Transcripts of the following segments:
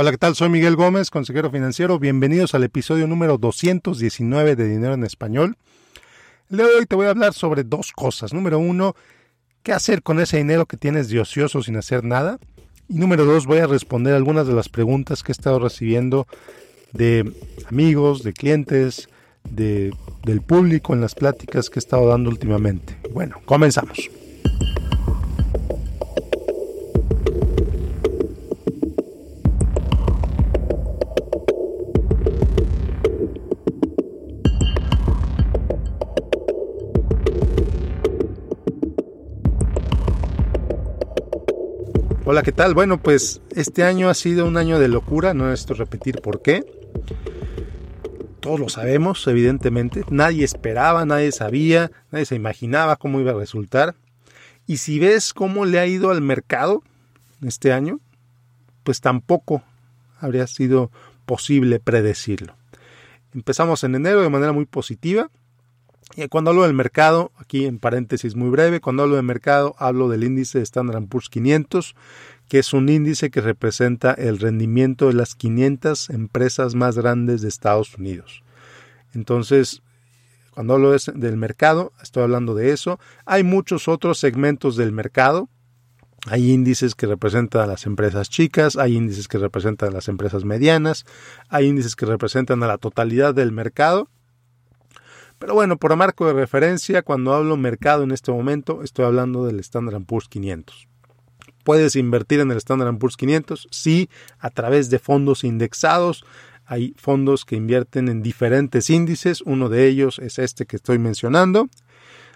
Hola, ¿qué tal? Soy Miguel Gómez, consejero financiero. Bienvenidos al episodio número 219 de Dinero en Español. El día de hoy te voy a hablar sobre dos cosas. Número uno, qué hacer con ese dinero que tienes de ocioso sin hacer nada. Y número dos, voy a responder algunas de las preguntas que he estado recibiendo de amigos, de clientes, de, del público en las pláticas que he estado dando últimamente. Bueno, comenzamos. Hola, ¿qué tal? Bueno, pues este año ha sido un año de locura, no necesito repetir por qué. Todos lo sabemos, evidentemente. Nadie esperaba, nadie sabía, nadie se imaginaba cómo iba a resultar. Y si ves cómo le ha ido al mercado este año, pues tampoco habría sido posible predecirlo. Empezamos en enero de manera muy positiva, cuando hablo del mercado, aquí en paréntesis muy breve, cuando hablo del mercado hablo del índice de Standard Poor's 500, que es un índice que representa el rendimiento de las 500 empresas más grandes de Estados Unidos. Entonces, cuando hablo del mercado, estoy hablando de eso. Hay muchos otros segmentos del mercado. Hay índices que representan a las empresas chicas, hay índices que representan a las empresas medianas, hay índices que representan a la totalidad del mercado pero bueno, por marco de referencia, cuando hablo mercado en este momento, estoy hablando del Standard Poor's 500. ¿Puedes invertir en el Standard Poor's 500? Sí, a través de fondos indexados. Hay fondos que invierten en diferentes índices. Uno de ellos es este que estoy mencionando.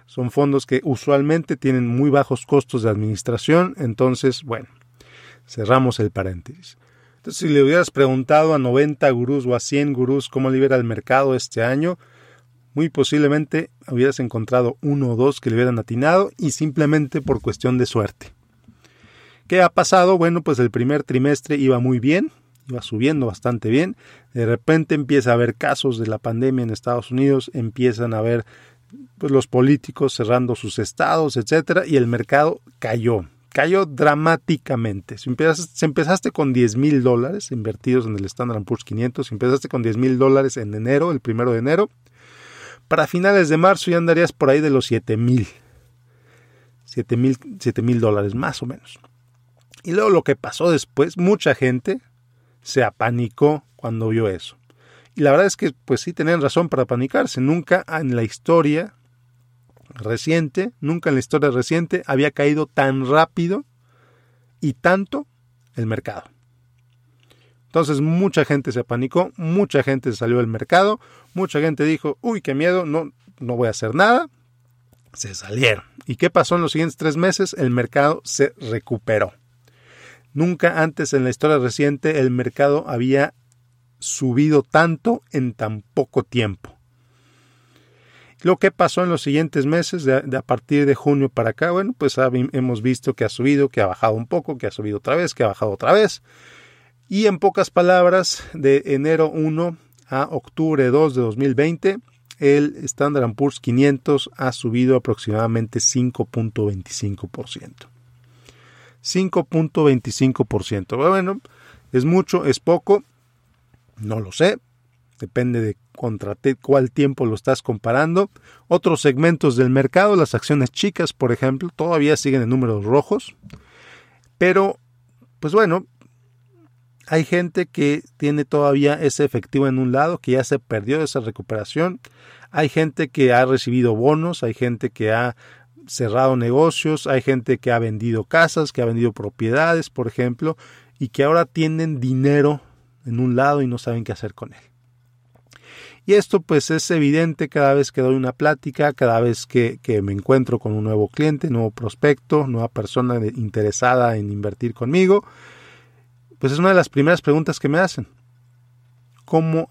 Son fondos que usualmente tienen muy bajos costos de administración. Entonces, bueno, cerramos el paréntesis. Entonces, si le hubieras preguntado a 90 gurús o a 100 gurús cómo libera el mercado este año, muy posiblemente hubieras encontrado uno o dos que le hubieran atinado y simplemente por cuestión de suerte. ¿Qué ha pasado? Bueno, pues el primer trimestre iba muy bien, iba subiendo bastante bien. De repente empieza a haber casos de la pandemia en Estados Unidos, empiezan a haber pues, los políticos cerrando sus estados, etcétera, y el mercado cayó. Cayó dramáticamente. Si empezaste, empezaste con 10 mil dólares invertidos en el Standard Poor's 500, si empezaste con 10 mil dólares en enero, el primero de enero, para finales de marzo ya andarías por ahí de los 7 mil. 7 mil dólares más o menos. Y luego lo que pasó después, mucha gente se apanicó cuando vio eso. Y la verdad es que pues sí tenían razón para panicarse. Nunca en la historia reciente, nunca en la historia reciente había caído tan rápido y tanto el mercado. Entonces mucha gente se apanicó, mucha gente salió del mercado, mucha gente dijo, uy, qué miedo, no, no voy a hacer nada. Se salieron. ¿Y qué pasó en los siguientes tres meses? El mercado se recuperó. Nunca antes en la historia reciente el mercado había subido tanto en tan poco tiempo. Lo que pasó en los siguientes meses, de, a partir de junio para acá, bueno, pues hemos visto que ha subido, que ha bajado un poco, que ha subido otra vez, que ha bajado otra vez. Y en pocas palabras, de enero 1 a octubre 2 de 2020, el Standard Poor's 500 ha subido aproximadamente 5.25%. 5.25%. Bueno, es mucho, es poco, no lo sé. Depende de contra cuál tiempo lo estás comparando. Otros segmentos del mercado, las acciones chicas, por ejemplo, todavía siguen en números rojos. Pero, pues bueno, hay gente que tiene todavía ese efectivo en un lado, que ya se perdió esa recuperación. Hay gente que ha recibido bonos, hay gente que ha cerrado negocios, hay gente que ha vendido casas, que ha vendido propiedades, por ejemplo, y que ahora tienen dinero en un lado y no saben qué hacer con él. Y esto pues es evidente cada vez que doy una plática, cada vez que, que me encuentro con un nuevo cliente, nuevo prospecto, nueva persona interesada en invertir conmigo pues es una de las primeras preguntas que me hacen. ¿Cómo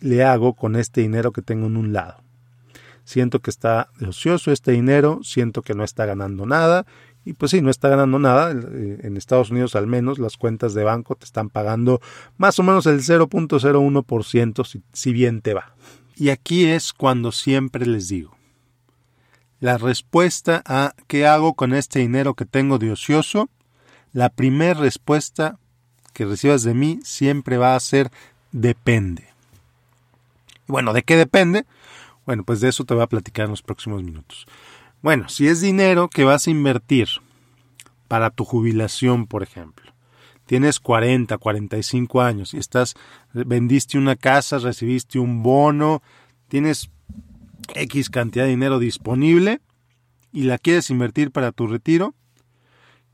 le hago con este dinero que tengo en un lado? Siento que está ocioso este dinero, siento que no está ganando nada. Y pues sí, no está ganando nada. Eh, en Estados Unidos al menos las cuentas de banco te están pagando más o menos el 0.01% si, si bien te va. Y aquí es cuando siempre les digo. La respuesta a ¿qué hago con este dinero que tengo de ocioso? La primera respuesta que recibas de mí siempre va a ser depende. Bueno, ¿de qué depende? Bueno, pues de eso te voy a platicar en los próximos minutos. Bueno, si es dinero que vas a invertir para tu jubilación, por ejemplo, tienes 40, 45 años y estás vendiste una casa, recibiste un bono, tienes X cantidad de dinero disponible y la quieres invertir para tu retiro,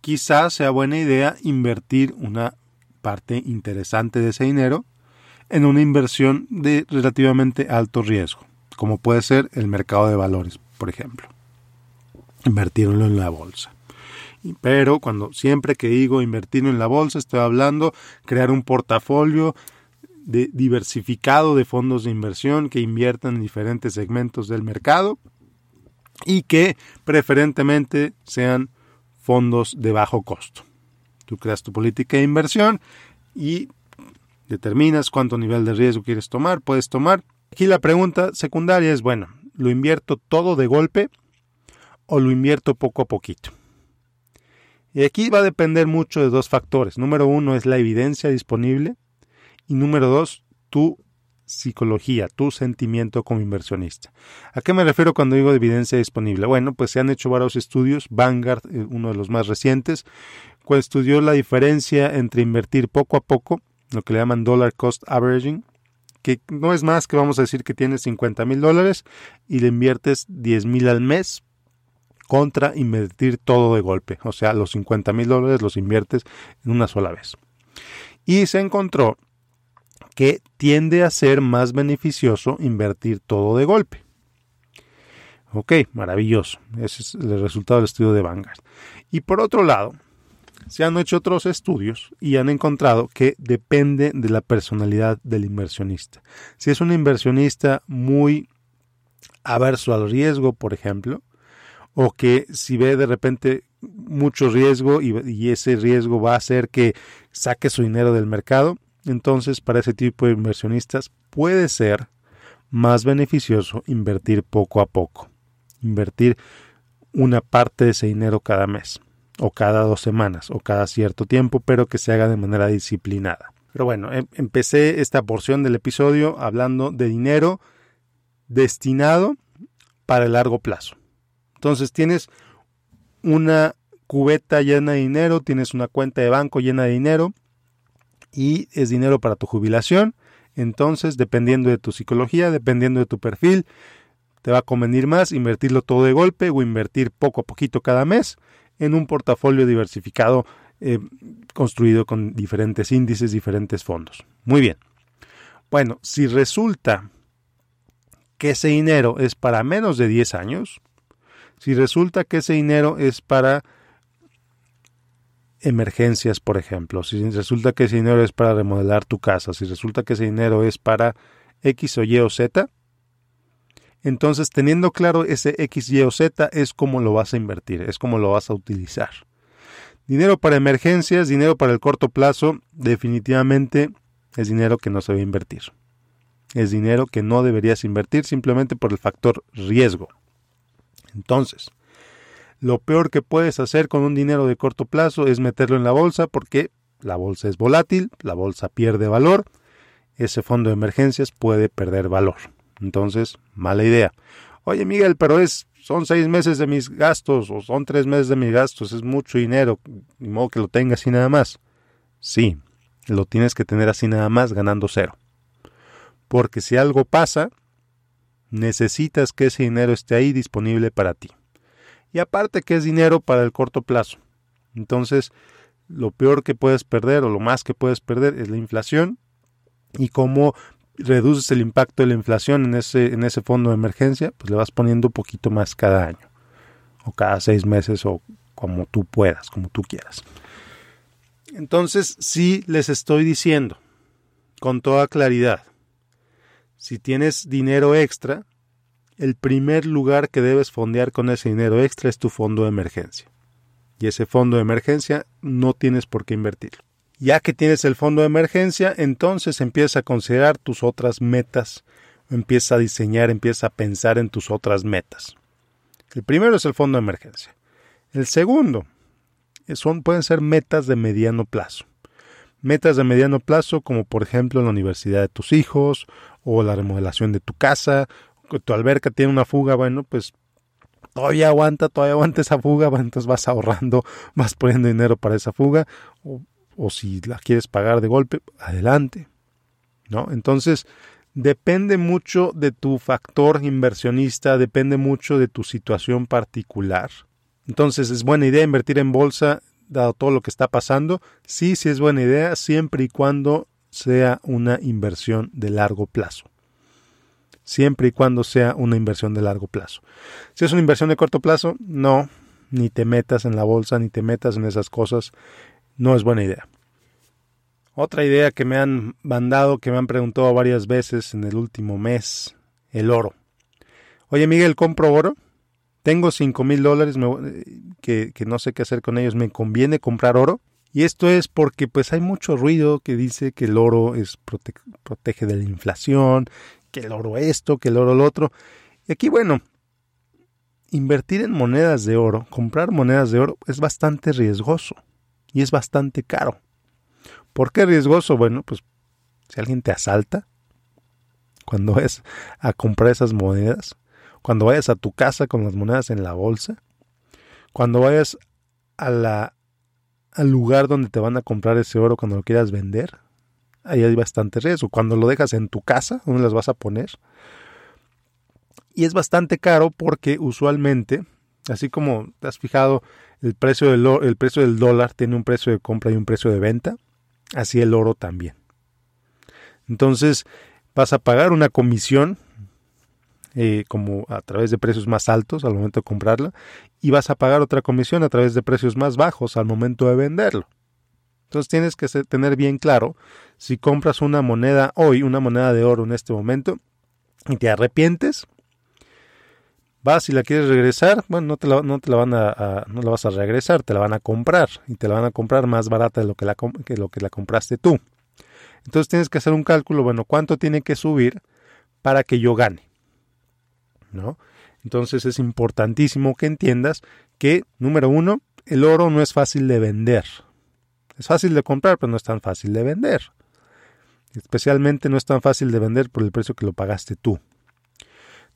quizás sea buena idea invertir una parte interesante de ese dinero en una inversión de relativamente alto riesgo, como puede ser el mercado de valores, por ejemplo. Invertirlo en la bolsa. Pero cuando siempre que digo invertirlo en la bolsa, estoy hablando crear un portafolio de diversificado de fondos de inversión que inviertan en diferentes segmentos del mercado y que preferentemente sean fondos de bajo costo. Tú creas tu política de inversión y determinas cuánto nivel de riesgo quieres tomar, puedes tomar. Aquí la pregunta secundaria es, bueno, ¿lo invierto todo de golpe o lo invierto poco a poquito? Y aquí va a depender mucho de dos factores. Número uno es la evidencia disponible y número dos, tu psicología, tu sentimiento como inversionista. ¿A qué me refiero cuando digo evidencia disponible? Bueno, pues se han hecho varios estudios, Vanguard, eh, uno de los más recientes, estudió la diferencia entre invertir poco a poco, lo que le llaman dollar cost averaging, que no es más que vamos a decir que tienes 50 mil dólares y le inviertes 10 mil al mes contra invertir todo de golpe. O sea, los 50 mil dólares los inviertes en una sola vez. Y se encontró que tiende a ser más beneficioso invertir todo de golpe. Ok, maravilloso. Ese es el resultado del estudio de Vanguard. Y por otro lado, se han hecho otros estudios y han encontrado que depende de la personalidad del inversionista. Si es un inversionista muy averso al riesgo, por ejemplo, o que si ve de repente mucho riesgo y, ese riesgo va a hacer que saque su dinero del mercado, entonces, para ese tipo de inversionistas puede ser más beneficioso invertir poco a poco, invertir una parte de ese dinero cada mes, o cada dos semanas, o cada cierto tiempo, pero que se haga de manera disciplinada. Pero bueno, em, empecé esta porción del episodio hablando de dinero destinado para el largo plazo. Entonces tienes una cubeta llena de dinero, tienes una cuenta de banco llena de dinero, y es dinero para tu jubilación. Entonces, dependiendo de tu psicología, dependiendo de tu perfil, te va a convenir más invertirlo todo de golpe o invertir poco a poquito cada mes en un portafolio diversificado eh, construido con diferentes índices, diferentes fondos. Muy bien. Bueno, si resulta que ese dinero es para menos de 10 años, si resulta que ese dinero es para emergencias, por ejemplo, si resulta que ese dinero es para remodelar tu casa, si resulta que ese dinero es para X o Y o Z, entonces teniendo claro ese X, Y o Z es como lo vas a invertir, es como lo vas a utilizar. Dinero para emergencias, dinero para el corto plazo, definitivamente es dinero que no se debe invertir. Es dinero que no deberías invertir simplemente por el factor riesgo. Entonces, lo peor que puedes hacer con un dinero de corto plazo es meterlo en la bolsa porque la bolsa es volátil, la bolsa pierde valor, ese fondo de emergencias puede perder valor. Entonces, mala idea. Oye Miguel, pero es, son seis meses de mis gastos o son tres meses de mis gastos, es mucho dinero, ni modo que lo tengas así nada más. Sí, lo tienes que tener así nada más ganando cero. Porque si algo pasa, necesitas que ese dinero esté ahí disponible para ti y aparte que es dinero para el corto plazo. Entonces, lo peor que puedes perder o lo más que puedes perder es la inflación y cómo reduces el impacto de la inflación en ese, en ese fondo de emergencia, pues le vas poniendo un poquito más cada año o cada seis meses o como tú puedas, como tú quieras. Entonces, sí les estoy diciendo con toda claridad, si tienes dinero extra, el primer lugar que debes fondear con ese dinero extra es tu fondo de emergencia. Y ese fondo de emergencia no tienes por qué invertirlo. Ya que tienes el fondo de emergencia, entonces empieza a considerar tus otras metas, empieza a diseñar, empieza a pensar en tus otras metas. El primero es el fondo de emergencia. El segundo son, pueden ser metas de mediano plazo. Metas de mediano plazo, como por ejemplo la universidad de tus hijos o la remodelación de tu casa, tu alberca tiene una fuga, bueno, pues todavía aguanta, todavía aguanta esa fuga, entonces vas ahorrando, vas poniendo dinero para esa fuga, o, o si la quieres pagar de golpe, adelante. ¿No? Entonces, depende mucho de tu factor inversionista, depende mucho de tu situación particular. Entonces, ¿es buena idea invertir en bolsa dado todo lo que está pasando? Sí, sí es buena idea, siempre y cuando sea una inversión de largo plazo. Siempre y cuando sea una inversión de largo plazo. Si es una inversión de corto plazo, no, ni te metas en la bolsa, ni te metas en esas cosas, no es buena idea. Otra idea que me han mandado, que me han preguntado varias veces en el último mes, el oro. Oye Miguel, ¿compro oro? Tengo cinco mil dólares que, que, no sé qué hacer con ellos. ¿Me conviene comprar oro? Y esto es porque pues hay mucho ruido que dice que el oro es protege de la inflación, que el oro esto, que el oro lo otro. Y aquí, bueno, invertir en monedas de oro, comprar monedas de oro es bastante riesgoso y es bastante caro. ¿Por qué riesgoso? Bueno, pues si alguien te asalta cuando es a comprar esas monedas, cuando vayas a tu casa con las monedas en la bolsa, cuando vayas a la, al lugar donde te van a comprar ese oro cuando lo quieras vender, ahí hay bastante riesgo. Cuando lo dejas en tu casa, ¿dónde las vas a poner? Y es bastante caro porque usualmente, así como te has fijado, el precio del, el precio del dólar tiene un precio de compra y un precio de venta, así el oro también. Entonces vas a pagar una comisión eh, como a través de precios más altos al momento de comprarla y vas a pagar otra comisión a través de precios más bajos al momento de venderlo. Entonces tienes que tener bien claro si compras una moneda hoy, una moneda de oro en este momento y te arrepientes, vas y la quieres regresar, bueno, no te la, no te la van a, no la vas a regresar, te la van a comprar y te la van a comprar más barata de lo que la, que lo que la compraste tú. Entonces tienes que hacer un cálculo, bueno, ¿cuánto tiene que subir para que yo gane? ¿No? Entonces es importantísimo que entiendas que, número uno, el oro no es fácil de vender. Es fácil de comprar, pero no es tan fácil de vender. Especialmente no es tan fácil de vender por el precio que lo pagaste tú.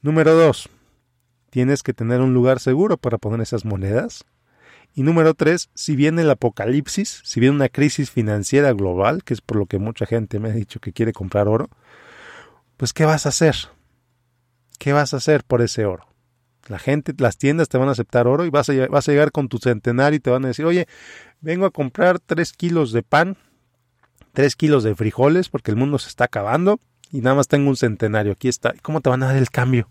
Número dos, tienes que tener un lugar seguro para poner esas monedas. Y número tres, si viene el apocalipsis, si viene una crisis financiera global, que es por lo que mucha gente me ha dicho que quiere comprar oro, pues ¿qué vas a hacer? ¿Qué vas a hacer por ese oro? La gente, las tiendas te van a aceptar oro y vas a, vas a llegar con tu centenario y te van a decir, oye, vengo a comprar tres kilos de pan, tres kilos de frijoles, porque el mundo se está acabando y nada más tengo un centenario, aquí está. ¿Cómo te van a dar el cambio?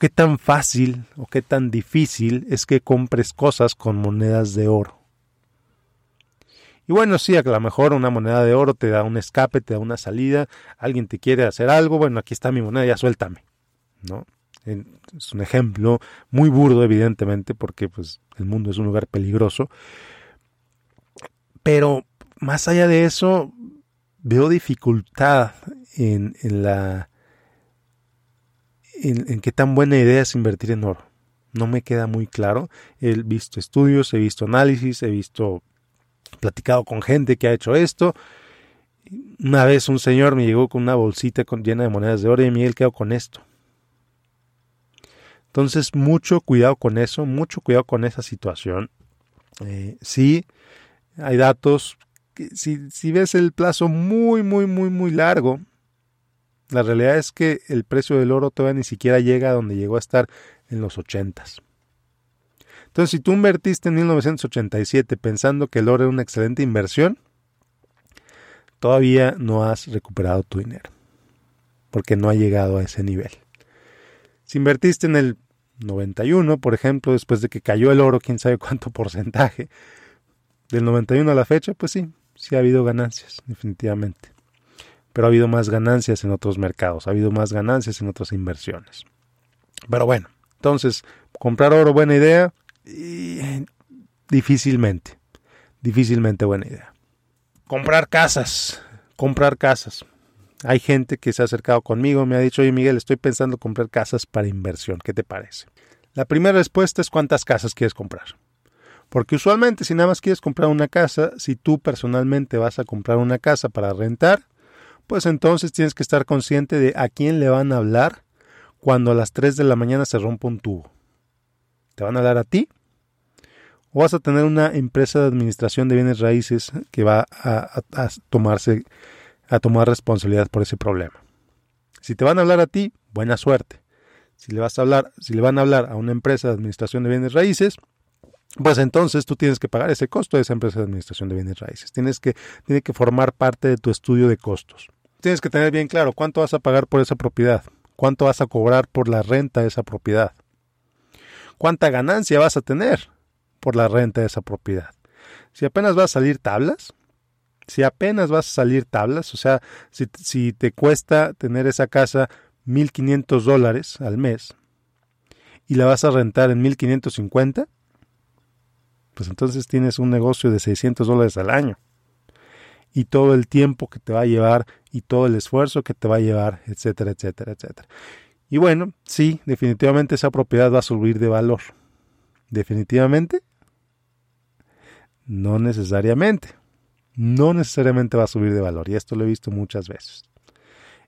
Qué tan fácil o qué tan difícil es que compres cosas con monedas de oro. Y bueno, sí, a lo mejor una moneda de oro te da un escape, te da una salida, alguien te quiere hacer algo, bueno, aquí está mi moneda, ya suéltame, ¿no? Es un ejemplo muy burdo, evidentemente, porque pues, el mundo es un lugar peligroso. Pero más allá de eso, veo dificultad en, en la en, qué tan buena idea es invertir en oro. No me queda muy claro. He visto estudios, he visto análisis, he visto platicado con gente que ha hecho esto. Una vez un señor me llegó con una bolsita llena de monedas de oro y Miguel quedó con esto. Entonces, mucho cuidado con eso, mucho cuidado con esa situación. Eh, sí, hay datos. Que si, si ves el plazo muy, muy, muy, muy largo, la realidad es que el precio del oro todavía ni siquiera llega a donde llegó a estar en los 80. Entonces, si tú invertiste en 1987 pensando que el oro era una excelente inversión, todavía no has recuperado tu dinero, porque no ha llegado a ese nivel. Si invertiste en el 91, por ejemplo, después de que cayó el oro, quién sabe cuánto porcentaje, del 91 a la fecha, pues sí, sí ha habido ganancias, definitivamente pero ha habido más ganancias en otros mercados, ha habido más ganancias en otras inversiones. Pero bueno, entonces, comprar oro, buena idea, y difícilmente, difícilmente buena idea. Comprar casas, comprar casas. Hay gente que se ha acercado conmigo, me ha dicho, oye Miguel, estoy pensando comprar casas para inversión, ¿qué te parece? La primera respuesta es cuántas casas quieres comprar. Porque usualmente si nada más quieres comprar una casa, si tú personalmente vas a comprar una casa para rentar, pues entonces tienes que estar consciente de a quién le van a hablar cuando a las 3 de la mañana se rompa un tubo. ¿Te van a hablar a ti? ¿O vas a tener una empresa de administración de bienes raíces que va a, tomarse, a tomar responsabilidad por ese problema? Si te van a hablar a ti, buena suerte. Si le vas a hablar, si le van a hablar a una empresa de administración de bienes raíces, pues entonces tú tienes que pagar ese costo de esa empresa de administración de bienes raíces. Tienes que, tiene que formar parte de tu estudio de costos. Tienes que tener bien claro cuánto vas a pagar por esa propiedad, cuánto vas a cobrar por la renta de esa propiedad, cuánta ganancia vas a tener por la renta de esa propiedad. Si apenas vas a salir tablas, si apenas vas a salir tablas, o sea, si, si te cuesta tener esa casa 1.500 dólares al mes y la vas a rentar en 1.550, pues entonces tienes un negocio de 600 dólares al año. Y todo el tiempo que te va a llevar y todo el esfuerzo que te va a llevar, etcétera, etcétera, etcétera. Y bueno, sí, definitivamente esa propiedad va a subir de valor. Definitivamente. No necesariamente. No necesariamente va a subir de valor. Y esto lo he visto muchas veces.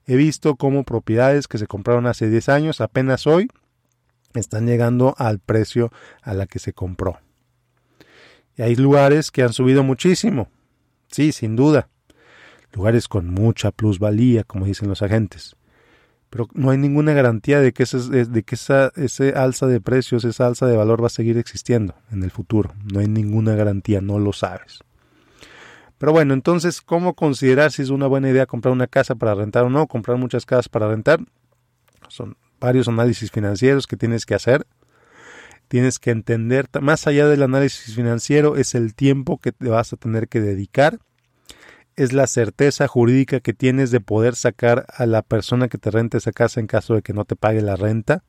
He visto cómo propiedades que se compraron hace 10 años, apenas hoy, están llegando al precio a la que se compró. Y hay lugares que han subido muchísimo. Sí, sin duda. Lugares con mucha plusvalía, como dicen los agentes. Pero no hay ninguna garantía de que, de que esa, ese alza de precios, esa alza de valor va a seguir existiendo en el futuro. No hay ninguna garantía, no lo sabes. Pero bueno, entonces, ¿cómo considerar si es una buena idea comprar una casa para rentar o no? Comprar muchas casas para rentar. Son varios análisis financieros que tienes que hacer. Tienes que entender, más allá del análisis financiero, es el tiempo que te vas a tener que dedicar. Es la certeza jurídica que tienes de poder sacar a la persona que te rente esa casa en caso de que no te pague la renta.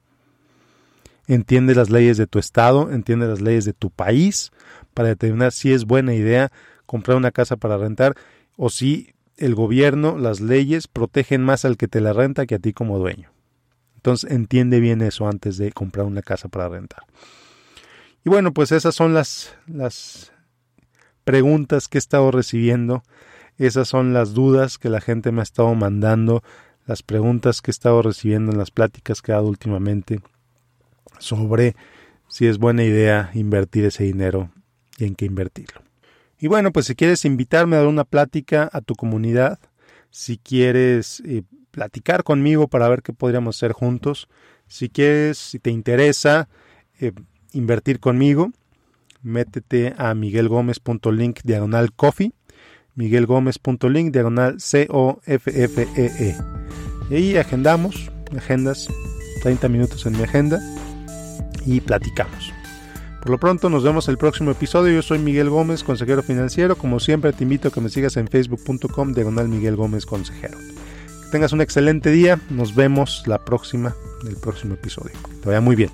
Entiende las leyes de tu estado, entiende las leyes de tu país para determinar si es buena idea comprar una casa para rentar o si el gobierno, las leyes protegen más al que te la renta que a ti como dueño. Entonces entiende bien eso antes de comprar una casa para rentar. Y bueno, pues esas son las, las preguntas que he estado recibiendo, esas son las dudas que la gente me ha estado mandando, las preguntas que he estado recibiendo en las pláticas que he dado últimamente sobre si es buena idea invertir ese dinero y en qué invertirlo. Y bueno, pues si quieres invitarme a dar una plática a tu comunidad, si quieres eh, platicar conmigo para ver qué podríamos hacer juntos, si quieres, si te interesa eh, invertir conmigo, métete a miguelgomez.link diagonal coffee, miguelgomez.link diagonal C-O-F-F-E-E. -E. Y ahí agendamos, agendas 30 minutos en mi agenda y platicamos. Por lo pronto nos vemos el próximo episodio. Yo soy Miguel Gómez, consejero financiero. Como siempre te invito a que me sigas en facebook.com diagonal Miguel Gómez Consejero. Tengas un excelente día. Nos vemos la próxima, el próximo episodio. Te vaya muy bien.